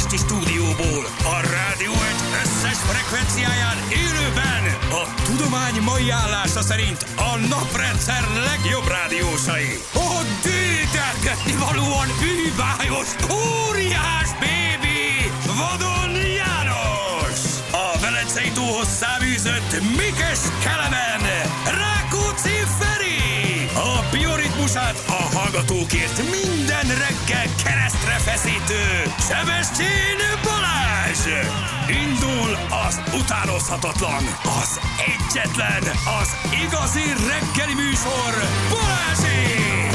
Pesti stúdióból, a rádió egy összes frekvenciáján élőben, a tudomány mai állása szerint a naprendszer legjobb rádiósai. A dédelgetni valóan bűbájos, óriás bébi, vadon János! A Velencei tóhoz száműzött Mikes Kelemen, Rákóczi Feri! A bioritmusát a hallgatókért minden reggel keresztre feszítő Sebestyén Balázs! Indul az utánozhatatlan, az egyetlen, az igazi reggeli műsor, Balázsék!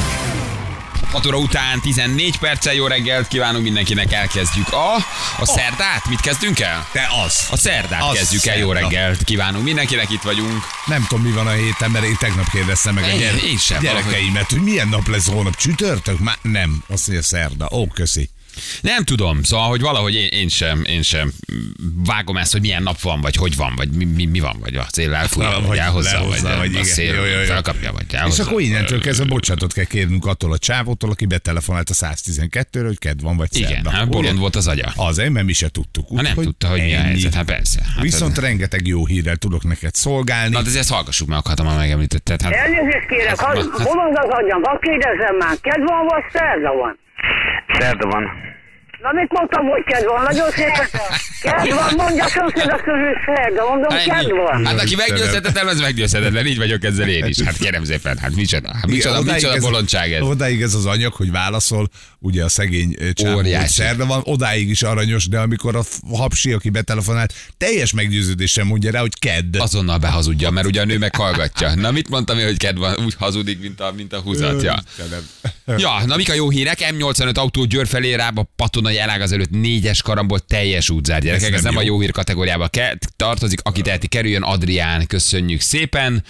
6 óra után 14 perccel jó reggelt kívánunk mindenkinek, elkezdjük a, a szerdát. Mit kezdünk el? Te az. A szerdát Az kezdjük el, jó szerda. reggelt kívánunk mindenkinek, itt vagyunk. Nem tudom, mi van a héten, mert én tegnap kérdeztem meg a Én- gyere- én sem, gyerekeimet, hogy milyen nap lesz holnap. Csütörtök? Már nem. Azt mondja szerda. Ó, köszi. Nem tudom, szóval, hogy valahogy én, én sem, én sem vágom ezt, hogy milyen nap van, vagy hogy van, vagy mi, mi, mi van, vagy a szél elfújja, Na, vagy, elhozza, lehozza, vagy, vagy a szél Jó, jó, jó. felkapja, vagy És elhozza. akkor innentől kezdve bocsánatot kell kérnünk attól a csávótól, aki betelefonált a 112-ről, hogy kedv van, vagy Igen, szerda. hát bolond volt az agya. Azért, mert mi se tudtuk. Ha nem Úgyhogy tudta, hogy mi a ennyi. helyzet, hát persze. Hát Viszont ez- rengeteg jó hírrel tudok neked szolgálni. Na, de ezt hallgassuk meg, ha már megemlítetted. Hát, Elnézést kérek, Hát, hát, hát- bolond az agyam, hadd kérdezzem már, kedv van vagy szerda van? Szerda van. Na mit mondtam, hogy kedv van? Nagyon szépen. Kedv van, mondja a szomszédok közül szerda, mondom, kedv van. Hát aki meggyőzhetetlen, az meggyőzhetetlen. Így vagyok ezzel én is. Hát kérem szépen, hát micsoda, hát micsoda, Igen, micsoda bolondság ez. Odáig ez az anyag, hogy válaszol, ugye a szegény csávó, hogy szerda van, odáig is aranyos, de amikor a hapsi, aki betelefonált, teljes meggyőződéssel mondja rá, hogy kedd. Azonnal behazudja, mert ugye a nő meghallgatja. Na mit mondtam én, hogy kedv van, úgy hazudik, mint a, mint a húzatja. Ja, na mik a jó hírek? M85 autó Győr felé rába patonai elág az előtt négyes karamból teljes útzár. Gyerekek, Ez ez nem nem a jó. hír kategóriába ke- tartozik. Aki teheti, kerüljön Adrián, köszönjük szépen.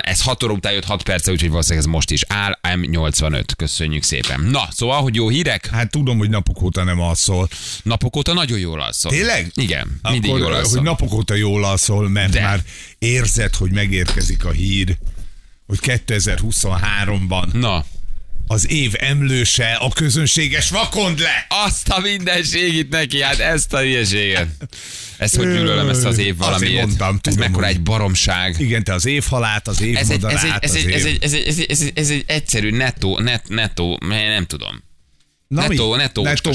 Ez 6 óra után jött 6 perce, úgyhogy valószínűleg ez most is áll. M85, köszönjük szépen. Na, szóval, hogy jó hírek? Hát tudom, hogy napok óta nem alszol. Napok óta nagyon jól alszol. Tényleg? Igen, mindig Akkor, jól alszol. hogy napok óta jól alszol, mert. De. már érzed, hogy megérkezik a hír, hogy 2023-ban Na, az év emlőse a közönséges vakond le. Azt a mindenségit neki, hát ezt a hülyeséget. Ezt hogy gyűlölöm ezt az év Azért valamiért. mondtam, ez tudom, mekkora hogy- egy baromság. Igen, te az évhalát, az Ez egy, ez, egy, ez, az egy, ez, év... egy, ez, egy, ez, egy, ez, egy, ez egy egyszerű nettó, net, nettó, nem tudom. Na mi? Nettó, nettó Nettó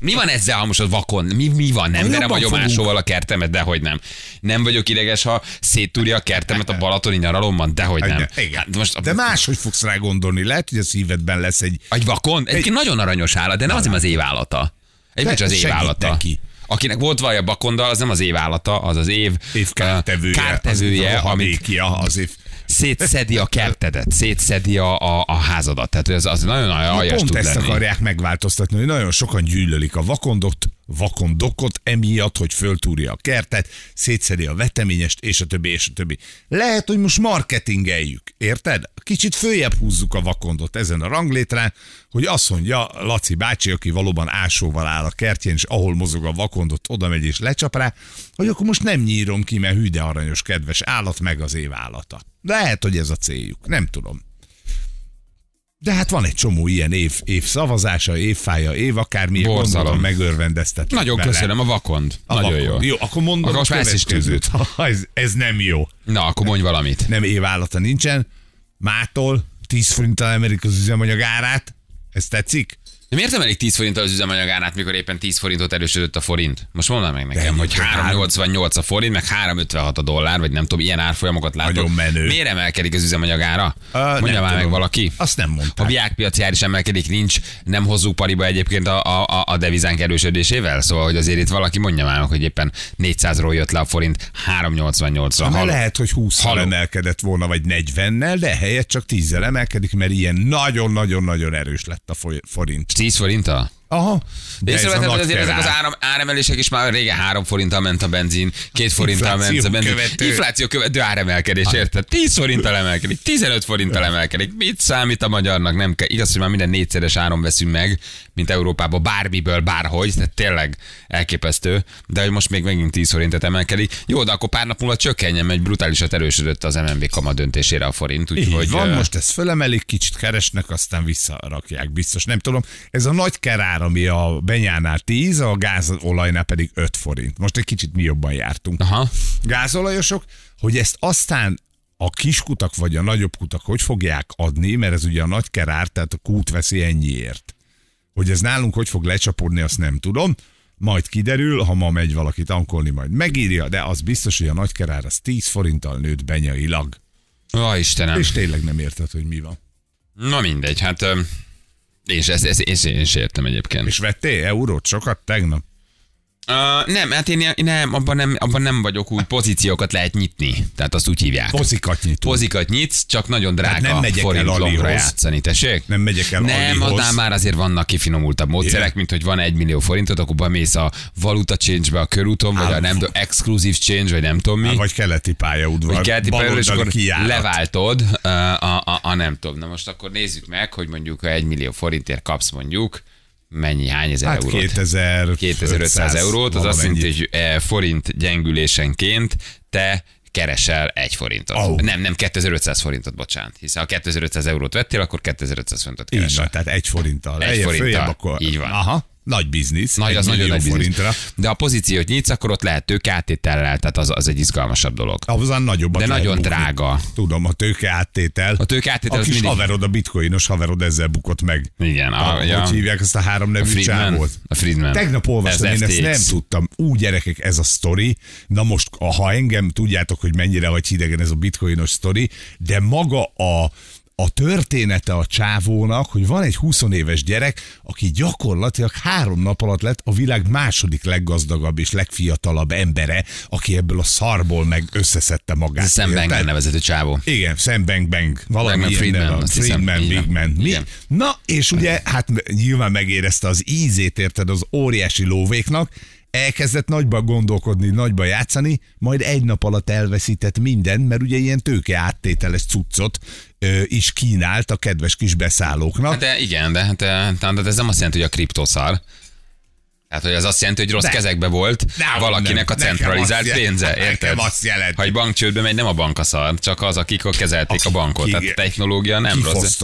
mi? van ezzel, ha most az vakon? Mi, mi van? Nem verem a fogunk. gyomásóval a kertemet, dehogy nem. Nem vagyok ideges, ha széttúrja a kertemet a balatoni nyaralomban, dehogy nem. Igen. Hát most, De máshogy fogsz rá gondolni. Lehet, hogy a szívedben lesz egy... Egy vakon? Egyébként nagyon aranyos állat, de nem az, nem az évállata. Egyébként az évállata. neki. Akinek volt vaja bakondal, az nem az évállata, az az év, Év kártevője. kártevője az, amit amit... az év... szétszedi a kertedet, szétszedi a, a, a házadat. Tehát az, az nagyon nagyon Na, aljas pont tud ezt lenni. akarják megváltoztatni, hogy nagyon sokan gyűlölik a vakondot, vakondokot, emiatt, hogy föltúrja a kertet, szétszedi a veteményest, és a többi, és a többi. Lehet, hogy most marketingeljük, érted? Kicsit följebb húzzuk a vakondot ezen a ranglétrán, hogy azt mondja Laci bácsi, aki valóban ásóval áll a kertjén, és ahol mozog a vakondot, oda megy és lecsap rá, hogy akkor most nem nyírom ki, mert hű de aranyos, kedves állat, meg az év állata. Lehet, hogy ez a céljuk, nem tudom. De hát van egy csomó ilyen év, év szavazása, évfája, év akármi, gondolom megörvendeztet. Nagyon köszönöm a vakond. A Nagyon vakond. jó. Jó, akkor mondom a is következőt. Ez, ez nem jó. Na, akkor mondj valamit. Nem évállata nincsen. Mától 10 forinttal emelik az üzemanyag árát. Ez tetszik? De miért emelik 10 forinttal az üzemanyagárát, mikor éppen 10 forintot erősödött a forint? Most mondd meg nekem, De hogy egyébként 3,88 a forint, meg 3,56 a dollár, vagy nem tudom, ilyen árfolyamokat látok. Nagyon menő. Miért emelkedik az üzemanyagára? Ö, Mondja már meg valaki. Azt nem A mondták. viágpiaci ár is emelkedik, nincs, nem hozzuk pariba egyébként a, a, a- a devizánk erősödésével, szóval hogy azért itt valaki mondja már meg, hogy éppen 400-ról jött le a forint 388-ra. Mert Halló. lehet, hogy 20 Haló. emelkedett volna, vagy 40-nel, de helyett csak 10 emelkedik, mert ilyen nagyon-nagyon-nagyon erős lett a forint. 10 forinttal? Aha. De észrevetted, hogy azért ezek az áram, áremelések is már régen 3 forinttal ment a benzin, 2 forinttal ment a Infláció benzin. követő. Infláció követő áremelkedés, érted? 10 forinttal emelkedik, 15 forinttal emelkedik. Mit számít a magyarnak? Nem kell. Igaz, hogy már minden négyszeres áron veszünk meg, mint Európában, bármiből, bárhogy, tehát tényleg elképesztő. De hogy most még megint 10 forintet emelkedik. Jó, de akkor pár nap múlva csökkenjen, mert brutálisat erősödött az MNB kama döntésére a forint. Úgyhogy van, ö, most ezt fölemelik, kicsit keresnek, aztán visszarakják, biztos. Nem tudom, ez a nagy kerár ár, ami a benyánál 10, a gázolajnál pedig 5 forint. Most egy kicsit mi jobban jártunk. Aha. Gázolajosok, hogy ezt aztán a kiskutak vagy a nagyobb kutak hogy fogják adni, mert ez ugye a nagy kerár, tehát a kút veszi ennyiért. Hogy ez nálunk hogy fog lecsapódni, azt nem tudom. Majd kiderül, ha ma megy valaki tankolni, majd megírja, de az biztos, hogy a nagy kerár az 10 forinttal nőtt benyailag. Ó, Istenem. És tényleg nem érted, hogy mi van. Na mindegy, hát... öm, És ezt, ezt, ezt én is értem egyébként. És vettél eurót sokat tegnap? Uh, nem, hát én, nem, abban nem, abban nem vagyok úgy, pozíciókat lehet nyitni. Tehát azt úgy hívják. Pozikat nyitunk. Pozikat nyitsz, csak nagyon drága Hát nem megyek el forint Alihoz. játszani, tessék? Nem megyek el Nem, Alihoz. annál már azért vannak kifinomultabb módszerek, Igen. mint hogy van egy millió forintot, akkor bemész a valuta change-be a körúton, vagy Á, a nem tudom, exclusive change, vagy nem tudom mi. Há, vagy keleti pályaudvar. Vagy keleti pályaudvar, és akkor kijárat. leváltod a, a, a, a, nem tudom. Na most akkor nézzük meg, hogy mondjuk ha egy millió forintért kapsz mondjuk mennyi, hány ezer Hát eurót? 2000 2500 eurót, az azt jelenti, hogy eh, forint gyengülésenként te keresel egy forintot. Au. Nem, nem 2500 forintot, bocsánat. Hiszen ha 2500 eurót vettél, akkor 2500 forintot Így keresel. van, tehát egy forinttal. Egy Lejjebb, forinttal. följebb, akkor... Így van. Aha, nagy biznisz. Nagy, az nagyon nagy forintra. De a pozíciót nyitsz, akkor ott lehet tőke áttétellel, tehát az, az egy izgalmasabb dolog. Ahhozan nagyobbat De nagyon bukni. drága. Tudom, a tőke áttétel. A tőke áttétel a kis mindig- haverod, a bitcoinos haverod ezzel bukott meg. Igen, a- a, ja. Hogy hívják azt a három A nevű Friedman. csávót? A Friedman. Tegnap olvastam, Ez én ezt nem tudtam. Úgy gyerekek, ez a sztori. Na most, ha engem tudjátok, hogy mennyire vagy hidegen ez a bitcoinos sztori, de maga a a története a csávónak, hogy van egy 20 éves gyerek, aki gyakorlatilag három nap alatt lett a világ második leggazdagabb és legfiatalabb embere, aki ebből a szarból meg összeszedte magát. Bankman nevezető csávó. Igen, Bang. Valami Bankman ilyen Friedman, neve hiszem. Friedman. Big Man. Mi? Na, és ugye, hát nyilván megérezte az ízét, érted, az óriási lóvéknak, elkezdett nagyba gondolkodni, nagyba játszani, majd egy nap alatt elveszített mindent, mert ugye ilyen tőke áttételes cuccot ö, is kínált a kedves kis beszállóknak. Hát de igen, de, hát, eh, tehát ez nem azt jelenti, hogy a kriptoszar. Tehát, hogy az azt jelenti, hogy rossz De. kezekbe volt Dehogy valakinek nem. a Nekem centralizált jel- pénze, Nekem érted? azt jelenti. Ha egy bank csődbe megy, nem a bank a szar, csak az, akik a kezelték a bankot. Tehát a ki- technológia nem rossz.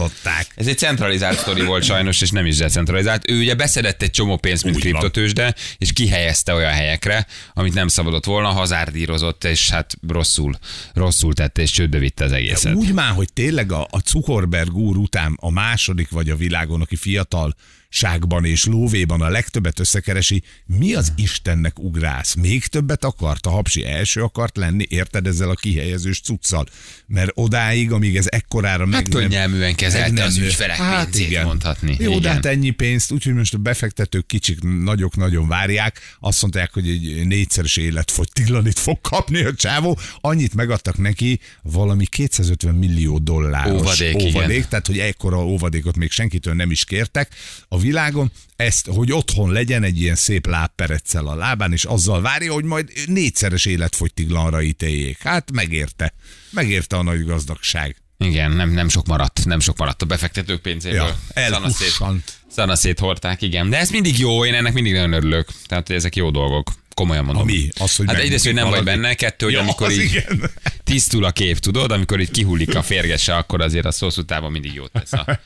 Ez egy centralizált sztori volt sajnos, és nem is decentralizált. Ő ugye beszedett egy csomó pénzt, mint kriptotősde, és kihelyezte olyan helyekre, amit nem szabadott volna, hazárdírozott, és hát rosszul, rosszul tette, és csődbe vitte az egészet. Úgy már, hogy tényleg a, a Zuckerberg úr után a második vagy a világon, aki fiatal ságban és lóvéban a legtöbbet összekeresi, mi az Istennek ugrász? Még többet akart? A hapsi első akart lenni, érted ezzel a kihelyezős cuccal? Mert odáig, amíg ez ekkorára meg Hát könnyelműen kezelte nem az ügyfelek pénzét, mondhatni. Jó, de Igen. hát ennyi pénzt, úgyhogy most a befektetők kicsik, nagyok nagyon várják. Azt mondták, hogy egy négyszeres életfogytiglanit fog kapni a csávó. Annyit megadtak neki, valami 250 millió dolláros Óvadék, igen. óvadék tehát hogy ekkora óvadékot még senkitől nem is kértek a világon. Ezt, hogy otthon legyen egy ilyen szép lábpereccel a lábán, és azzal várja, hogy majd négyszeres életfogytiglanra ítéljék. Hát megérte. Megérte a nagy gazdagság. Igen, nem, nem sok maradt, nem sok maradt a befektetők pénzéből. Ja, elhussant. Szanaszét hordták, igen. De ez mindig jó, én ennek mindig nagyon örülök. Tehát, hogy ezek jó dolgok. Komolyan mondom. Ami? Az, hogy hát egyrészt, hogy nem vagy valaki- benne, kettő, hogy Ja, amikor így igen. tisztul a kép, tudod, amikor így kihullik a férgese, akkor azért a hosszú távon mindig jót tesz a,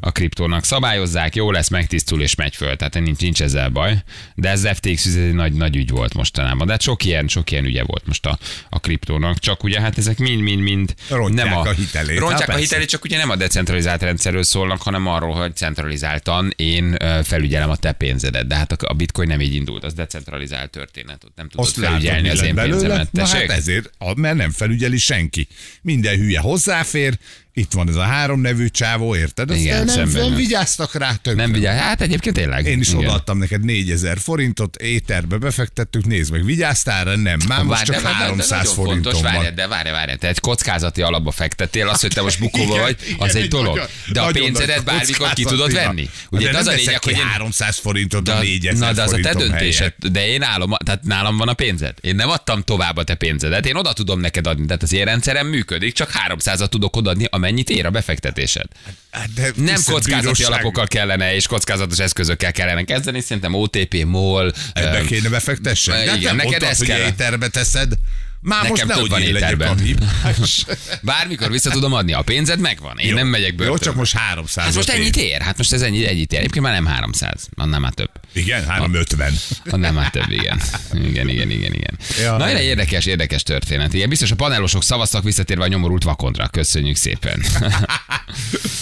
a kriptónak. Szabályozzák, jó lesz, megtisztul és megy föl, tehát nincs, nincs ezzel baj. De ez FTX egy nagy, nagy ügy volt mostanában. De hát sok ilyen, sok ilyen ügye volt most a, a kriptónak. Csak ugye hát ezek mind-mind-mind Rontják nem a hitelét. Rontják Hát a persze. hitelét, csak ugye nem a decentralizált rendszerről szólnak, hanem arról, hogy centralizáltan én felügyelem a te pénzedet. De hát a a bitcoin nem így indult, az decentralizált történet. Ott nem tudod Azt felügyelni az én pénzemet. Na hát ezért, mert nem felügyeli senki. Minden hülye hozzáfér, itt van ez a három nevű csávó, érted? Aztán Igen, nem, nem jön. vigyáztak rá tökre. Nem vigyázz, hát egyébként tényleg. Én is Igen. odaadtam neked 4000 forintot, éterbe befektettük, nézd meg, vigyáztál rá? Nem, már most csak de- de- de 300 nagyon forintom fontos, van. várj, de várj, várj, te egy kockázati alapba fektettél, az, hogy te most bukóba vagy, igen, az egy dolog. nagyon- De a pénzedet bármikor ki tudod venni. Ugye de az a nem lényeg, hogy ki én 300 forintot de, a 4000 na, de az a te döntésed, de én állom, tehát nálam van a pénzed. Én nem adtam tovább a te pénzedet, én oda tudom neked adni. Tehát az én rendszerem működik, csak 300-at tudok odaadni, amennyit ér a befektetésed. Hát de Nem kockázati bíróság, alapokkal kellene, és kockázatos eszközökkel kellene kezdeni, szerintem OTP, MOL, Ebbe öm, kéne befektessen? igen, Hát nem neked mondtad, ez hogy kell. éterbe teszed. Már Nekem most étterben. a hibás. Bármikor vissza tudom adni, a pénzed megvan. Én Jó. nem megyek Jó, börtönbe. csak most 300 Hát most ennyit ér? Hát most ez ennyi, ennyit ér. Egyébként már nem 300, annál már több. Igen, 350. Annál már több, igen. Igen, igen, igen, igen. Ja. Na, egy érdekes, érdekes történet. Igen, biztos a panelosok szavaztak visszatérve a nyomorult vakondra. Köszönjük szépen.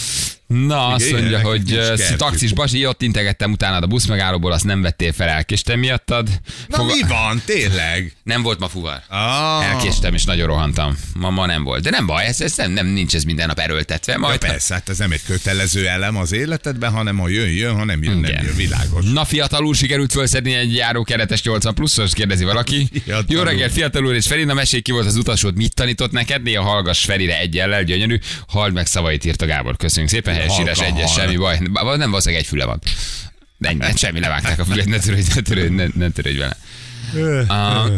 Na, azt Igen, mondja, nekik hogy kertjük. taxis Basi, ott integettem utána a buszmegállóból, azt nem vettél fel, elkéstem miattad. Na Foga- mi van, tényleg? Nem volt ma fuvar. Ah. Elkéstem, és nagyon rohantam. Ma, ma nem volt. De nem baj, ez, ez nem, nem, nincs ez minden nap erőltetve. Majd, persze, hát ez nem egy kötelező elem az életedben, hanem ha jön, jön, ha nem jön, nem Igen. jön, világos. Na, fiatal úr, sikerült fölszedni egy járó keretes 80 pluszos, kérdezi valaki. Fiatal Jó reggel, fiatal úr, és Feri, na mesélj ki volt az utasod, mit tanított neked? Néha hallgass Ferire egy jellel, gyönyörű. Halld meg szavait írt a Gábor. Köszönjük szépen, helyesírás Halka egyes, semmi baj. Nem valószínűleg egy füle van. De ennyi, hát semmi, levágták a fület, ne törődj, ne törődj, ne, ne törődj vele. Ah,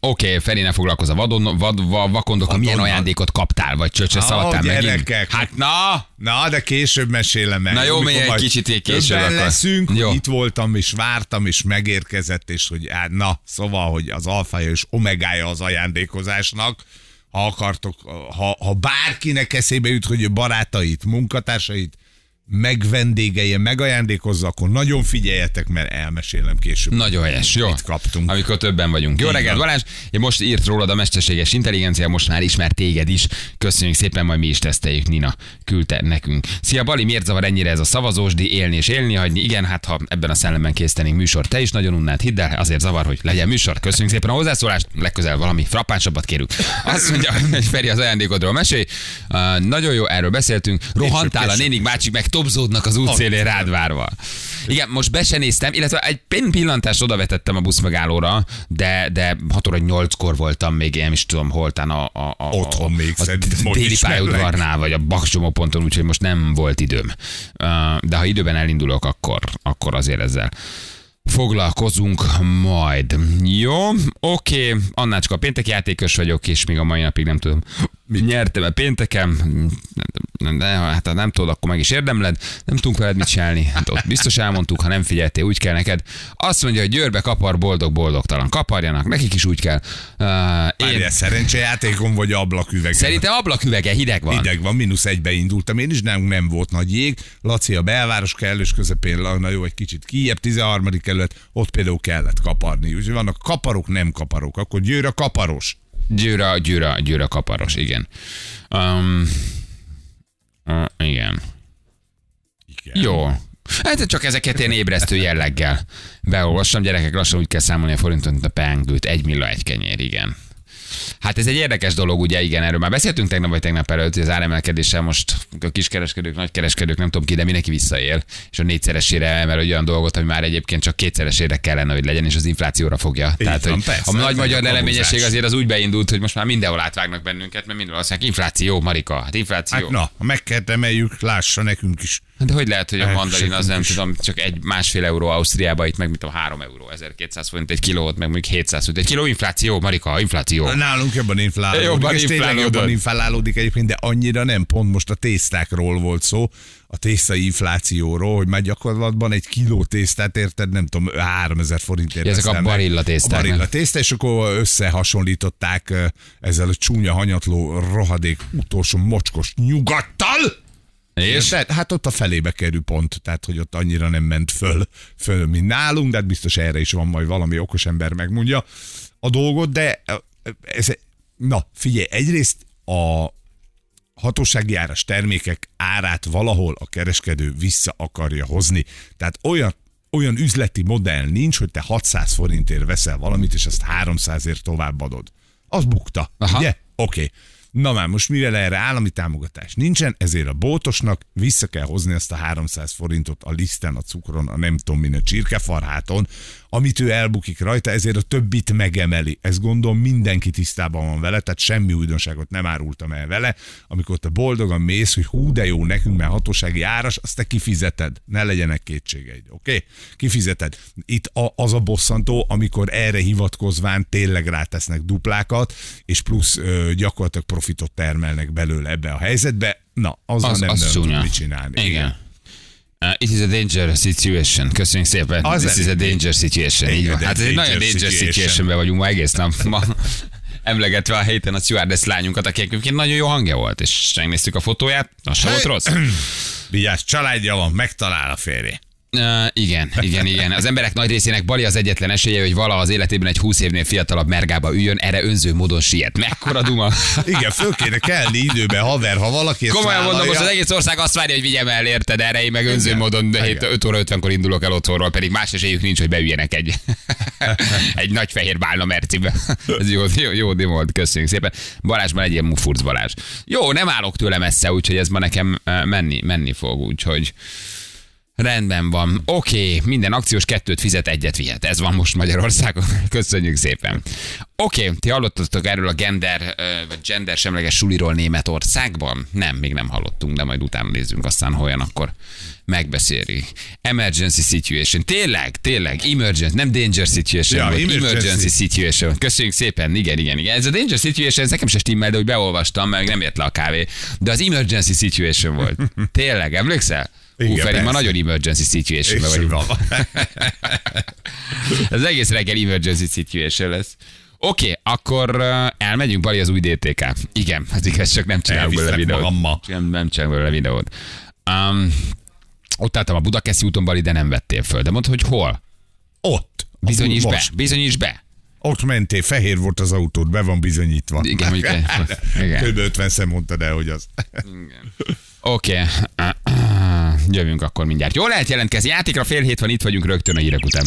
Oké, okay, Feri, ne foglalkozz a vadon, vad, vad, vakondokkal. Milyen ajándékot kaptál, vagy csöcsre szaladtál megint? gyerekek. Hát na! Na, de később mesélem meg. Na jó, még egy kicsit később akkor. leszünk, Jó. itt voltam, és vártam, és megérkezett, és hogy á, na, szóval, hogy az alfája és omegája az ajándékozásnak, ha akartok, ha, ha bárkinek eszébe jut, hogy a barátait, munkatársait megvendégelje, megajándékozza, akkor nagyon figyeljetek, mert elmesélem később. Nagyon helyes, jó. Mit kaptunk. Amikor többen vagyunk. Jó reggelt. Balázs! Én most írt rólad a mesterséges intelligencia, most már ismer téged is. Köszönjük szépen, majd mi is teszteljük, Nina küldte nekünk. Szia Bali, miért zavar ennyire ez a szavazósdi, élni és élni hagyni? Igen, hát ha ebben a szellemben készítenénk műsor, te is nagyon unnád, hidd el, azért zavar, hogy legyen műsor. Köszönjük szépen a hozzászólást, legközelebb valami frappánsabbat kérünk. Azt mondja, hogy Feri az ajándékodról mesélj. Uh, nagyon jó, erről beszéltünk. Rohantál a nénik bácsik, meg topzódnak az útszélén rád várva. Igen, most be se néztem, illetve egy pillantást oda vetettem a buszmegállóra, de, de 6 óra 8-kor voltam még, én is tudom, holtán a, a, a, Otthon még a, a déli pályaudvarnál, vagy a Bakcsomó ponton, úgyhogy most nem volt időm. De ha időben elindulok, akkor, akkor azért ezzel foglalkozunk majd. Jó, oké, Annácska, pénteki játékos vagyok, és még a mai napig nem tudom, nyertem a pénteken, de hát ha nem tudod, akkor meg is érdemled, nem tudunk veled mit csinálni, hát ott biztos elmondtuk, ha nem figyeltél, úgy kell neked. Azt mondja, hogy Győrbe kapar, boldog, boldogtalan. Kaparjanak, nekik is úgy kell. Uh, én. Szerencsejátékon vagy ablaküveg. szerintem ablaküvege hideg van. Hideg van, mínusz egybe indultam én is, nem, nem volt nagy jég. Laci a belváros kellős közepén, na jó, egy kicsit kijebb, 13. kerület, ott például kellett kaparni. Úgyhogy vannak kaparok, nem kaparok. Akkor győr a kaparos. Győra, győra, győra kaparos, igen. Um, uh, igen. Igen. Jó. Hát csak ezeket én ébresztő jelleggel beolvassam. Gyerekek, lassan úgy kell számolni a forintot, mint a pengőt. Egy milla, egy kenyér, igen. Hát ez egy érdekes dolog, ugye, igen, erről már beszéltünk tegnap vagy tegnap előtt, hogy az áremelkedéssel most a kiskereskedők, nagykereskedők, nem tudom ki, de mindenki visszaél, és a négyszeresére emel olyan dolgot, ami már egyébként csak kétszeresére kellene, hogy legyen, és az inflációra fogja. Tehát, van, hogy persze, a nagy magyar abuzás. azért az úgy beindult, hogy most már mindenhol átvágnak bennünket, mert mindenhol azt mondják, infláció, Marika, hát infláció. Hát na, ha meg kell emeljük, lássa nekünk is. De hogy lehet, hogy a mandalin az nem tudom, csak egy másfél euró Ausztriába, itt meg mit tudom, 3 euró, 1200 forint egy kilót, meg mondjuk 700 forint. Egy kiló infláció, Marika, infláció. Nálunk jobban inflálódik. Jobban és tényleg jobban inflálódik egyébként, de annyira nem. Pont most a tésztákról volt szó, a tészta inflációról, hogy már gyakorlatban egy kiló tésztát érted, nem tudom, 3000 forintért. Ezek a barilla tészták, A barilla tészta, és akkor összehasonlították ö, ezzel a csúnya, hanyatló, rohadék, utolsó mocskos nyugattal. És? Érted? Hát ott a felébe kerül pont, tehát hogy ott annyira nem ment föl, föl mint nálunk, de hát biztos erre is van majd valami okos ember megmondja a dolgot, de ez, na figyelj, egyrészt a hatósági áras termékek árát valahol a kereskedő vissza akarja hozni. Tehát olyan, olyan üzleti modell nincs, hogy te 600 forintért veszel valamit, és azt 300ért továbbadod. Az bukta, Aha. ugye? Oké. Okay. Na már most mivel erre állami támogatás nincsen, ezért a bótosnak vissza kell hozni ezt a 300 forintot a liszten, a cukron, a nem tudom min, a csirkefarháton, amit ő elbukik rajta, ezért a többit megemeli. Ezt gondolom mindenki tisztában van vele, tehát semmi újdonságot nem árultam el vele. Amikor te boldogan mész, hogy hú de jó nekünk, mert hatósági áras, azt te kifizeted. Ne legyenek kétségeid, oké? Okay? Kifizeted. Itt a, az a bosszantó, amikor erre hivatkozván tényleg rátesznek duplákat, és plusz ö, gyakorlatilag profitot termelnek belőle ebbe a helyzetbe. Na, azzal Az, nem az nagyon tud mit csinálni. Igen. Uh, it is a danger situation. Köszönjük szépen. Az This is a danger situation. Így van. Hát ez egy nagyon danger situation. situationben vagyunk ma egész nap. Ma emlegetve a héten a stewardess lányunkat, aki egyébként nagyon jó hangja volt, és megnéztük a fotóját, az sem volt rossz. Vigyázz, családja van, megtalál a férje. Uh, igen, igen, igen. Az emberek nagy részének Bali az egyetlen esélye, hogy vala az életében egy 20 évnél fiatalabb mergába üljön, erre önző módon siet. Mekkora duma. Igen, föl kéne kelni időben, haver, ha valaki Komolyan mondom, most az egész ország azt várja, hogy vigyem el, érted? Erre én meg önző Igen. módon Igen. 7, 5 óra 50-kor indulok el otthonról, pedig más esélyük nincs, hogy beüljenek egy, egy nagy fehér bálna mercibe. Ez jó, jó, jó dim volt, köszönjük szépen. Balázs már egy ilyen mufurc Balázs. Jó, nem állok tőle messze, úgyhogy ez ma nekem menni, menni fog, úgyhogy Rendben van. Oké, okay, minden akciós kettőt fizet, egyet vihet. Ez van most Magyarországon. Köszönjük szépen. Oké, okay, ti hallottatok erről a gender, vagy gender semleges suliról Németországban? Nem, még nem hallottunk, de majd utána nézzünk, aztán olyan akkor megbeszéli. Emergency situation. Tényleg, tényleg, emergency, nem danger situation, Ja, ja, emergency. emergency situation. Köszönjük szépen, igen, igen, igen. Ez a danger situation, ez nekem se stimmel, de hogy beolvastam, meg nem ért le a kávé. De az emergency situation volt. Tényleg, emlékszel? Hú, Igen, Feri, ma nagyon emergency situation vagyunk. Ez egész reggel emergency situation lesz. Oké, okay, akkor elmegyünk Bali az új DTK. Igen, az igaz, csak nem csinálunk belőle videót. magammal. Nem, nem csinálunk belőle videót. Um, ott álltam a Budakeszi úton Bali, de nem vettél föl. De mondd, hogy hol? Ott. Bizonyíts be, bizonyíts be. Ott mentél, fehér volt az autód, be van bizonyítva. Igen, mondjuk egy- igen. Kb. 50 szem mondtad el, hogy az. Oké, okay. jövünk akkor mindjárt. Jól lehet jelentkezni, játékra fél hét van, itt vagyunk rögtön a hírek után.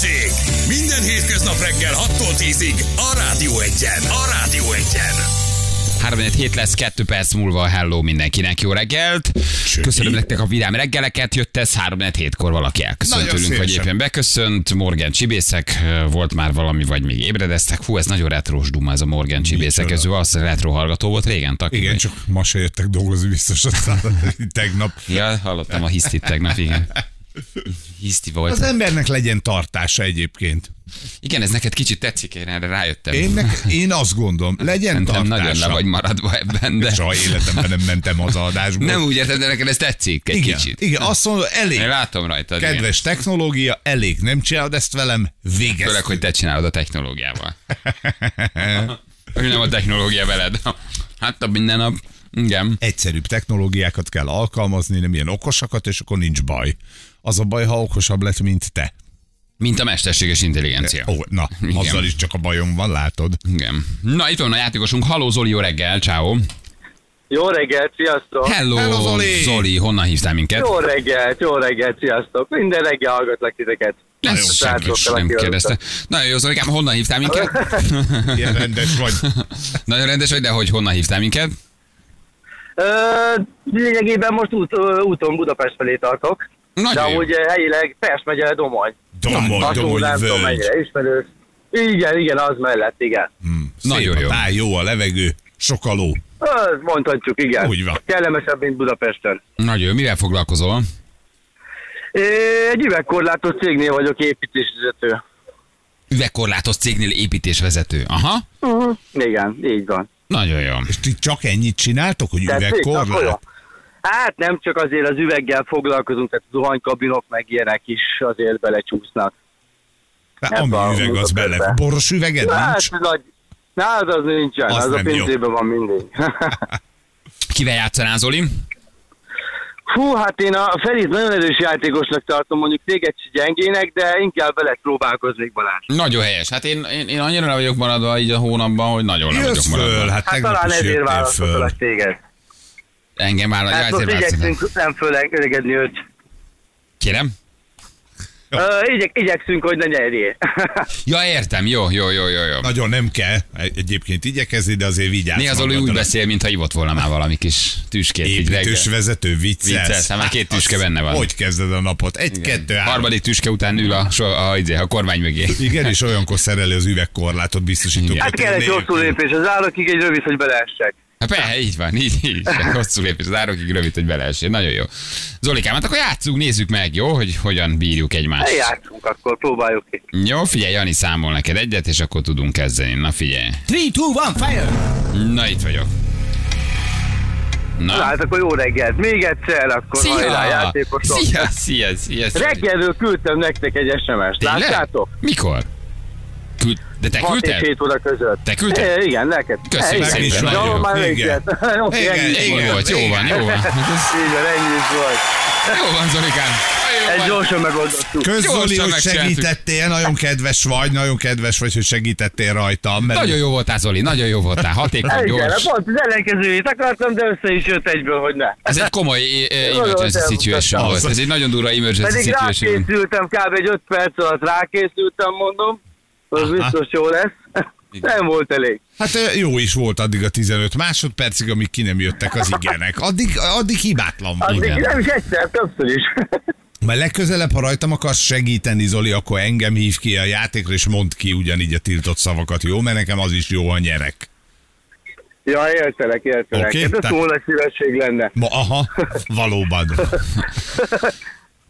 Balázsék! Minden hétköznap reggel 6-tól 10-ig a Rádió Egyen. A Rádió Egyen. 3 hét lesz, 2 perc múlva hello mindenkinek, jó reggelt. Köszönöm nektek a vidám reggeleket, jött ez 3 hétkor valaki elköszönt Nagyon tőlünk, vagy éppen beköszönt. Morgan Csibészek, volt már valami, vagy még ébredeztek. Hú, ez nagyon retrós duma ez a Morgan Csibészek, ez valószínűleg retro hallgató volt régen, taki, Igen, vagy? csak ma se jöttek dolgozni biztos aztán tegnap. Ja, hallottam a hisztit tegnap, igen. Hiszti volt. Az embernek legyen tartása egyébként. Igen, ez neked kicsit tetszik, én erre rájöttem. Én, nek, én azt gondolom, legyen Szerintem nagyon le tartása. vagy maradva ebben, de Soha életemben nem mentem az adásból. nem úgy érted, de neked ez tetszik egy igen, kicsit. igen, azt mondom, elég. Én látom rajtad. igen. Kedves technológia, elég, nem csinálod ezt velem, végez. Főleg, hogy te csinálod a technológiával. Nem a technológia veled. Hát a minden nap. Igen. Egyszerűbb technológiákat kell alkalmazni, nem ilyen okosakat, és akkor nincs baj. Az a baj, ha okosabb lett, mint te. Mint a mesterséges intelligencia. Ó, na, Igen. azzal is csak a bajom van, látod? Igen. Na, itt van a játékosunk. Haló Zoli, jó reggel, ciao. Jó reggelt, sziasztok! Hello, Hello, Zoli. Zoli, honnan hívtál minket? Jó reggelt, jó reggelt, sziasztok! Minden reggel hallgatlak titeket. Ez A semmi, srácokkal, nem kérdezte. Nagyon jó, Zolikám, honnan hívtál minket? Ilyen rendes vagy. Nagyon rendes vagy, de hogy honnan hívtál minket? Ö, lényegében most út, úton Budapest felé tartok. De Nagyon jó. amúgy ö, helyileg Pest megye Domony. Domoly, Hasonló, domoly, nem tudom völgy. mennyire ismerős. Igen, igen, az mellett, igen. Nagyon Szép a jó. táj, jó a levegő, sok a ló. Ö, mondhatjuk, igen. Úgy van. Kellemesebb, mint Budapesten. Nagyon jó. Mivel foglalkozol? É, egy üvegkorlátos cégnél vagyok építésvezető. Üvegkorlátos cégnél építésvezető. Aha. Uh-huh. Igen, így van. Nagyon jó. És ti csak ennyit csináltok, hogy jó. üvegkorlát? Hát nem csak azért az üveggel foglalkozunk, tehát zuhanykabinok meg ilyenek is azért belecsúsznak. Hát, Ebbe a ami üveg, az bele. Boros üveged Hát nincs? nagy, nálad az nincsen, Az az, az a pincében van mindig. Kivel játszanál, Zoli? Fú, hát én a Ferit nagyon erős játékosnak tartom, mondjuk téged se gyengének, de inkább veled próbálkoznék Balázs. Nagyon helyes. Hát én, én, én annyira le vagyok maradva így a hónapban, hogy nagyon le vagyok maradva. föl, hát Hát talán ezért választottalak téged. Engem vállal. Hát választottam. igyekszünk nem fölegedni őt. Kérem? Ö, igyek, igyekszünk, hogy ne nyerjél. Ja, értem. Jó, jó, jó, jó, jó. Nagyon nem kell egyébként igyekezni, de azért vigyázz. Néha Zoli úgy beszél, mintha ivott volna már valami kis tüskét. így. Építős vezető, viccelsz. Viccelsz, hát már két tüske az- benne van. Hogy kezded a napot? Egy, kettő, három. Harmadik tüske után ül a, so, a, a, a kormány mögé. Igen, és olyankor szereli az üvegkorlátot biztosító. Igen. Hát kell egy hosszú lépés, az állokig egy rövid, hogy beleessek. Hát persze, így van, így, így. Hosszú lépés, az árokig rövid, hogy beleessél. Nagyon jó. Zolikám, hát akkor játsszunk, nézzük meg, jó, hogy hogyan bírjuk egymást. Eljátszunk, akkor próbáljuk ki. Jó, figyelj, Jani számol neked egyet, és akkor tudunk kezdeni. Na figyelj. 3, 2, 1, fire! Na itt vagyok. Na Na. hát akkor jó reggelt. Még egyszer, akkor hajrá, Szia! játékosok. Szia, szia, szia, szia. Reggelről küldtem nektek egy SMS-t. Láttátok? Mikor? Küld... De te 6 és küldted? 7 óra között. Te küldted? É, igen, neked. Köszönjük Igen. szépen, nagyon jó. már Igen. Oké, Igen, igen. Jó volt. jó van, jó van. Igen, ennyi is volt. Jó van, Zolikám. Van. gyorsan megoldottuk. Zoli, hogy segítettél, nagyon kedves vagy, nagyon kedves vagy, hogy segítettél rajtam. Mert Nagyon jó voltál, Zoli, nagyon jó voltál. Hatékony, Igen, gyors. pont az ellenkezőjét akartam, de össze is jött egyből, hogy ne. Ez egy komoly eh, eh, emergency situation volt. Ez egy nagyon durva emergency Pedig situation. rákészültem, kb. egy 5 perc alatt rákészültem, mondom. Az Aha. biztos jó lesz. Nem volt elég. Hát jó is volt addig a 15 másodpercig, amíg ki nem jöttek az igenek. Addig, addig hibátlan volt. Addig Igen. nem is egyszer, többször is. Majd legközelebb, ha rajtam akarsz segíteni, Zoli, akkor engem hív ki a játékra, és mondd ki ugyanígy a tiltott szavakat, jó? Mert nekem az is jó, ha nyerek. Ja, értelek, értelek. Okay, Ez te- túl nagy szívesség lenne. Ma, aha, valóban.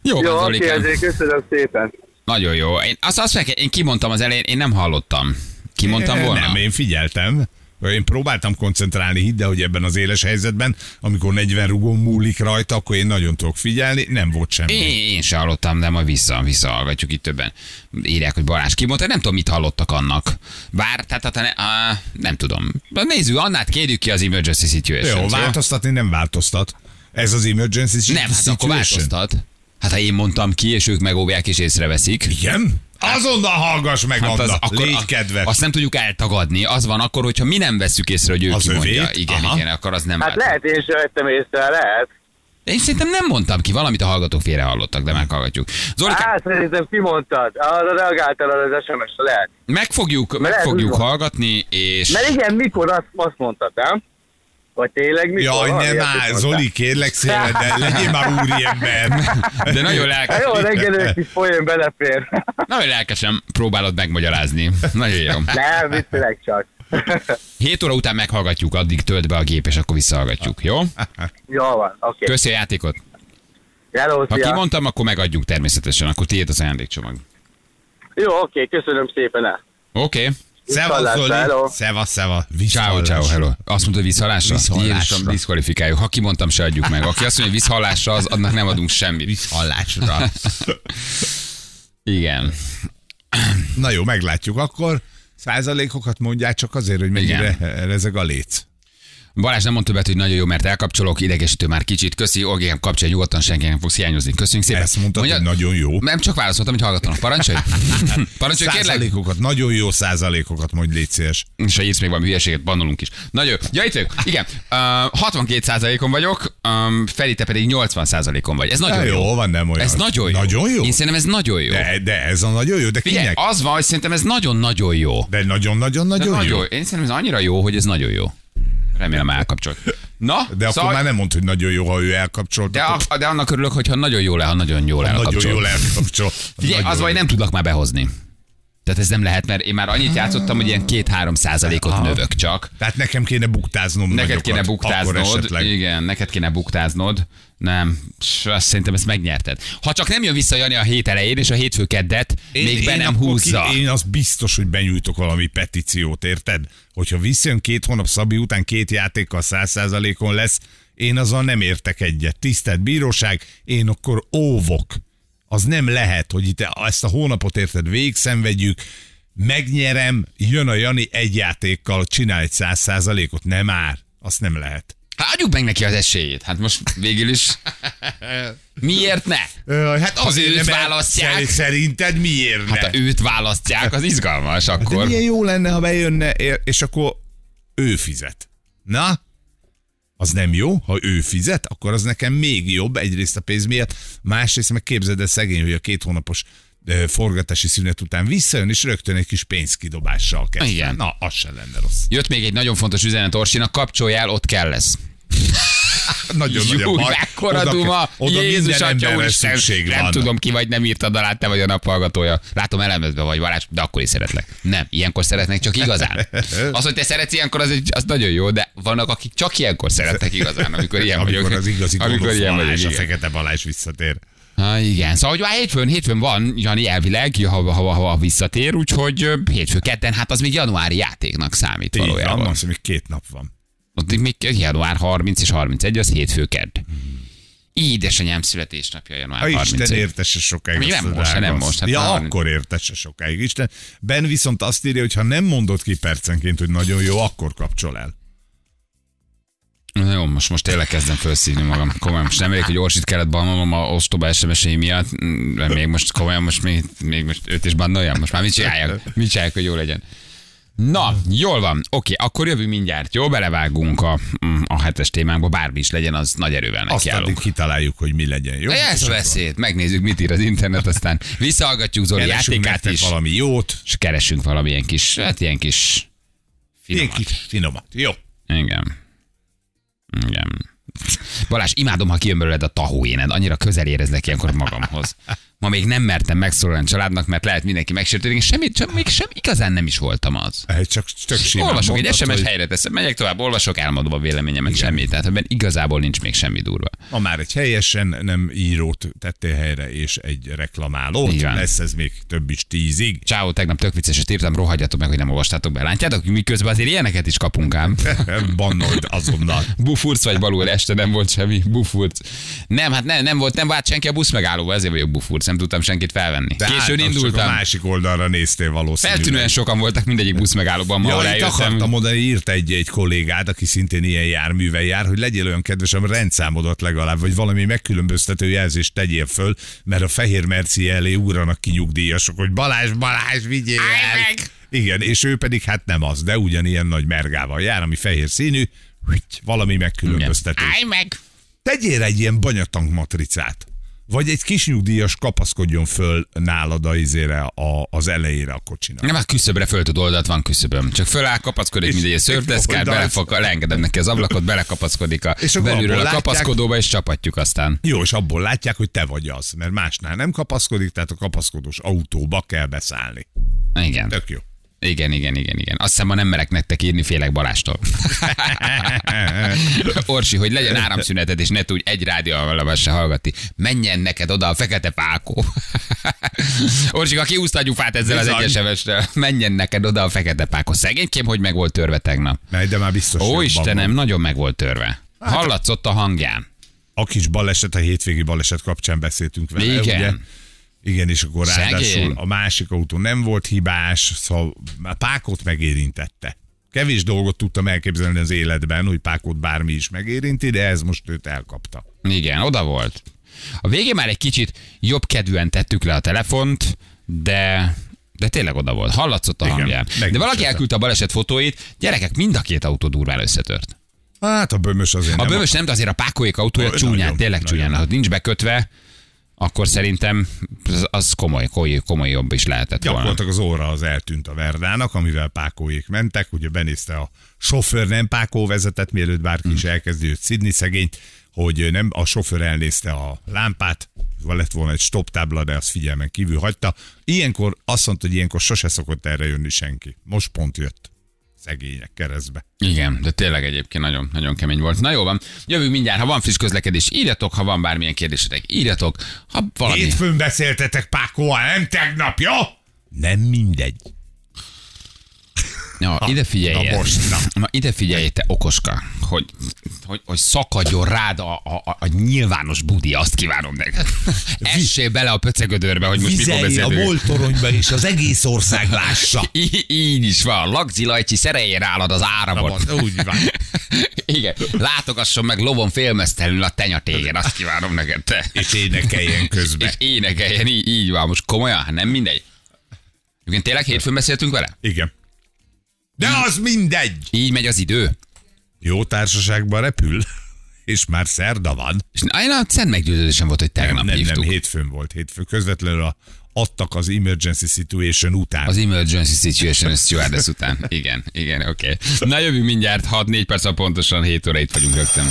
Jó Jó, oké, ezért köszönöm szépen. Nagyon jó. Én, azt, azt meg, én kimondtam az elején, én nem hallottam. Kimondtam volna? Nem, én figyeltem. Én próbáltam koncentrálni, hidd hogy ebben az éles helyzetben, amikor 40 rugó múlik rajta, akkor én nagyon tudok figyelni, nem volt semmi. Én, én se hallottam, de majd vissza, visszahallgatjuk itt többen. Írják, hogy Balázs kimondta, nem tudom, mit hallottak annak. Bár, tehát, tehát ne, á, nem tudom. Nézzük, Annát kérjük ki az emergency situation. Jó, változtatni nem változtat. Ez az emergency Nem, hát akkor változtat. Hát ha én mondtam ki, és ők megóvják és észreveszik. Igen? Azonnal hallgass meg, Hát az, akkor, légy kedves. Azt nem tudjuk eltagadni. Az van akkor, hogyha mi nem veszük észre, hogy ő Az kimondja. övét? Igen, Aha. igen, akkor az nem Hát lehet, én sem vettem észre, lehet. Én szerintem nem mondtam ki, valamit a hallgatók félre hallottak, de meghallgatjuk. Zolika, Hát szerintem kimondtad. Arra reagáltál az SMS-re, lehet. meg fogjuk, meg fogjuk hallgatni, és... Mert igen, mikor azt, azt mondtad, nem? Vagy tényleg mikor? Jaj, nem mondtál. Zoli, kérlek szépen, de legyél már úriember. De nagyon lelkes, jó, reggelő kis folyón belefér. nagyon lelkesen próbálod megmagyarázni. Nagyon jó. Nem, viccelek csak. 7 óra után meghallgatjuk, addig tölt be a gép, és akkor visszahallgatjuk, jó? Jó van, oké. Köszi a játékot. Hello, Ha szia. kimondtam, akkor megadjuk természetesen, akkor tiéd az ajándékcsomag. Jó, oké, köszönöm szépen el. Oké. Okay. Szevasz, Zoli. hello. Szeva, szeva. Ciao, ciao, hello. Azt mondta, hogy visszhallásra? Visszhallásra. Diszkvalifikáljuk. Ha kimondtam, se adjuk meg. Aki azt mondja, hogy visszhallásra, az annak nem adunk semmit. Viszhallásra. Igen. Na jó, meglátjuk akkor. Százalékokat mondják csak azért, hogy mennyire rezeg a léc. Balázs nem mondta többet, hogy nagyon jó, mert elkapcsolok, idegesítő már kicsit. Köszi, Olgém, kapcsolja nyugodtan, senki nem fogsz hiányozni. Köszönjük szépen. Ezt mondtad, Mondja- hogy nagyon jó. Nem csak válaszoltam, hogy hallgattanak. Parancsolj! Parancsolj, kérlek! Százalékokat, nagyon jó százalékokat mondj, légy szíves. És ha írsz még valami hülyeséget, bannolunk is. Nagyon jó. Ja, itt vagyok. Igen. Uh, 62%-on vagyok, um, Feri, te pedig 80%-on vagy. Ez nagyon Na jó. jó, van, nem olyan. Ez nagyon jó. Nagyon jó? Én szerintem ez nagyon jó. De, de ez a nagyon jó, de Figyelj, kinek? az van, hogy szerintem ez nagyon-nagyon jó. De nagyon-nagyon-nagyon jó. nagyon, én szerintem ez annyira jó, hogy ez nagyon jó. Remélem elkapcsolt. Na, De akkor szóval, már nem mondd, hogy nagyon jó, ha ő elkapcsolt. de, akkor a, de annak örülök, hogyha nagyon jól el, ha nagyon jól elkapcsol. nagyon jól elkapcsol. Figyelj, az vagy jó. nem tudlak már behozni. Tehát ez nem lehet, mert én már annyit játszottam, hogy ilyen 2-3 százalékot Aha. növök csak. Tehát nekem kéne buktáznom Neked nagyokat, kéne buktáznod, igen, neked kéne buktáznod. Nem, s azt szerintem ezt megnyerted. Ha csak nem jön vissza Jani a hét elején, és a hétfő keddet még be nem akkor húzza. Ki, én az biztos, hogy benyújtok valami petíciót, érted? Hogyha visszajön két hónap Szabi után két játékkal száz százalékon lesz, én azon nem értek egyet. Tisztelt bíróság, én akkor óvok. Az nem lehet, hogy itt ezt a hónapot érted, végszenvedjük, megnyerem, jön a Jani egy játékkal, csinál egy száz százalékot, nem már. Azt nem lehet. Hát adjuk meg neki az esélyét. Hát most végül is. Miért ne? Hát azért őt választják. szer- Szerinted miért ne? Hát ha őt választják, az izgalmas De akkor. milyen jó lenne, ha bejönne, és akkor ő fizet. Na? Az nem jó, ha ő fizet, akkor az nekem még jobb, egyrészt a pénz miatt, másrészt meg képzeld el szegény, hogy a két hónapos forgatási szünet után visszajön, és rögtön egy kis pénzkidobással kezd. Igen. Na, az se lenne rossz. Jött még egy nagyon fontos üzenet Orsinak, kapcsoljál, ott kell lesz. Nagyon nagy a baj. mekkora Oda- duma! Oda Jézus, atya, úristen, nem van. tudom ki vagy, nem írtad alá, te vagy a naphallgatója. Látom elemezve vagy, Balázs, de akkor is szeretlek. Nem, ilyenkor szeretnek csak igazán. Az, hogy te szeretsz ilyenkor, az, egy, az nagyon jó, de vannak, akik csak ilyenkor szeretnek igazán, amikor ilyen Amikor vagyok. az igazi amikor ilyen Balázs, vagyok, a igen. fekete Balázs visszatér. Ha, igen, szóval hogy már hétfőn, hétfőn van, Jani elvileg, ha, ha, ha, visszatér, úgyhogy hétfő kedden, hát az még januári játéknak számít Így van, valójában. azt, hogy még két nap van. Ott még január 30 és 31, az hétfő kedd. Édesanyám születésnapja január A Isten 31. értesse sokáig. Mi nem most, nem most, hát ja, már- akkor értesse sokáig. Isten. Ben viszont azt írja, hogy ha nem mondod ki percenként, hogy nagyon jó, akkor kapcsol el. Na Jó, most, most tényleg kezdem felszívni magam. Komolyan, most nem elég, hogy Orsit kellett bannolnom a ostoba sms miatt, de még most komolyan, most még, még most őt is bannoljam. Most már mit csináljak? Mit csináljak, hogy jó legyen? Na, jól van. Oké, akkor jövünk mindjárt. Jó, belevágunk a, a hetes témánkba, bármi is legyen, az nagy erővel Azt addig nekiállunk. kitaláljuk, hogy mi legyen, jó? Ez beszéd. Megnézzük, mit ír az internet, aztán visszahallgatjuk Zoli Keresünk játékát is, valami jót, és keresünk valamilyen kis, hát ilyen kis ilyen finomat. kis finomat. Jó. Igen. Igen. Balázs, imádom, ha kijön belőled a tahóéned. Annyira közel érezlek ilyenkor magamhoz. Ma még nem mertem megszólalni a családnak, mert lehet mindenki megsértődik, és semmi, csak még sem igazán nem is voltam az. Csak tök simán olvasok egy mondtad, SMS hogy helyre teszem, megyek tovább, olvasok, elmondom a véleményemet, semmi. Tehát ebben igazából nincs még semmi durva. Ma már egy helyesen nem írót tettél helyre, és egy reklamálót. Van. Lesz ez még több is tízig. Ciao, tegnap tök vicceset írtam, rohadjatok meg, hogy nem olvastátok be. Látjátok, miközben azért ilyeneket is kapunk ám. Bannold azonnal. Bufurc vagy balul, este nem volt semmi. Bufurc. Nem, hát nem, nem volt, nem vált senki a busz megállóba, ezért vagyok bufurc, nem tudtam senkit felvenni. De Későn hát, Csak a indultam. másik oldalra néztél valószínűleg. Feltűnően sokan voltak mindegyik busz megállóban, ma Ja, ahol akartam mondani, írt egy, egy kollégád, aki szintén ilyen járművel jár, hogy legyél olyan kedves, a rendszámodat legalább, vagy valami megkülönböztető jelzést tegyél föl, mert a fehér merci elé ugranak ki nyugdíjasok, hogy Balázs, Balázs, vigyél Állj el. meg! Igen, és ő pedig hát nem az, de ugyanilyen nagy mergával jár, ami fehér színű, valami megkülönböztető. Állj meg! Tegyél egy ilyen banyatank matricát. Vagy egy kis nyugdíjas kapaszkodjon föl nálad a izére, a, az elejére a kocsinak. Nem, hát küszöbre föl tud oldalt, van küszöböm. Csak föláll, kapaszkodik, mint egy szörfdeszkát, oldalt. belefog, leengedem neki az ablakot, belekapaszkodik a És belülről a látják- kapaszkodóba, és csapatjuk aztán. Jó, és abból látják, hogy te vagy az, mert másnál nem kapaszkodik, tehát a kapaszkodós autóba kell beszállni. Igen. Tök jó. Igen, igen, igen, igen. Azt hiszem, ma nem merek nektek írni, félek Balástól. Orsi, hogy legyen áramszüneted, és ne tudj egy rádióval se hallgatni. Menjen neked oda a fekete pálkó. Orsi, aki úszta a gyufát ezzel az Bizony. egyesemestel. Menjen neked oda a fekete pálkó. Szegénykém, hogy meg volt törve tegnap. Mely, de már biztos. Ó, Istenem, van. nagyon meg volt törve. Hallatszott a hangján. A kis baleset, a hétvégi baleset kapcsán beszéltünk vele. Igen. Ugye? Igen, és akkor Szegény. ráadásul a másik autó nem volt hibás, szóval a Pákot megérintette. Kevés dolgot tudtam elképzelni az életben, hogy Pákot bármi is megérinti, de ez most őt elkapta. Igen, oda volt. A végén már egy kicsit jobb kedvűen tettük le a telefont, de de tényleg oda volt. Hallatszott a Igen, hangján. De valaki elküldte a baleset fotóit, gyerekek, mind a két autó durván összetört. Hát a bömös azért A nem bömös nem, de azért a pákolyék autója csúnyán, nagyon, tényleg nagyon. csúnyán. Ha nincs bekötve, akkor szerintem az, komoly, komoly, komoly jobb is lehetett volna. Gyakorlatilag az óra az eltűnt a Verdának, amivel Pákóék mentek, ugye benézte a sofőr, nem Pákó vezetett, mielőtt bárki is elkezdi őt szidni szegényt, hogy nem a sofőr elnézte a lámpát, lett volna egy stop tábla, de azt figyelmen kívül hagyta. Ilyenkor azt mondta, hogy ilyenkor sose szokott erre jönni senki. Most pont jött. Szegények keresztbe. Igen, de tényleg egyébként nagyon, nagyon kemény volt. Na jó van, jövünk mindjárt. Ha van friss közlekedés, írjatok, ha van bármilyen kérdésetek, írjatok. Ha valami... Hétfőn beszéltetek Pákóval, nem tegnap, jó? Nem mindegy. Ja, ide figyelj. na most, na. na. ide figyelj, te okoska, hogy, hogy, hogy szakadjon rád a, a, a, nyilvános budi, azt kívánom neked. Essél bele a pöcegödörbe, hogy most mikor Vizelj a beszélünk. moltoronyba, és az egész ország lássa. Í- így is van. Lagzi Lajcsi szereljén állad az áramot. Na, úgy van. Igen. Látogasson meg lovon félmeztelenül a tenyatégen, azt kívánom neked, te. És énekeljen közben. És énekeljen, így, így van. Most komolyan, hát nem mindegy. Igen, tényleg hétfőn beszéltünk vele? Igen. De az mindegy. Így megy az idő. Jó társaságban repül, és már szerda van. És én a szent meggyőződésem volt, hogy tegnap nem, nem, hívtuk. nem, hétfőn volt. Hétfőn közvetlenül a, adtak az emergency situation után. Az Emergency Situation Stewardess után. Igen, igen, oké. Okay. Na jövünk mindjárt, 6-4 perc pontosan 7 óra itt vagyunk rögtön.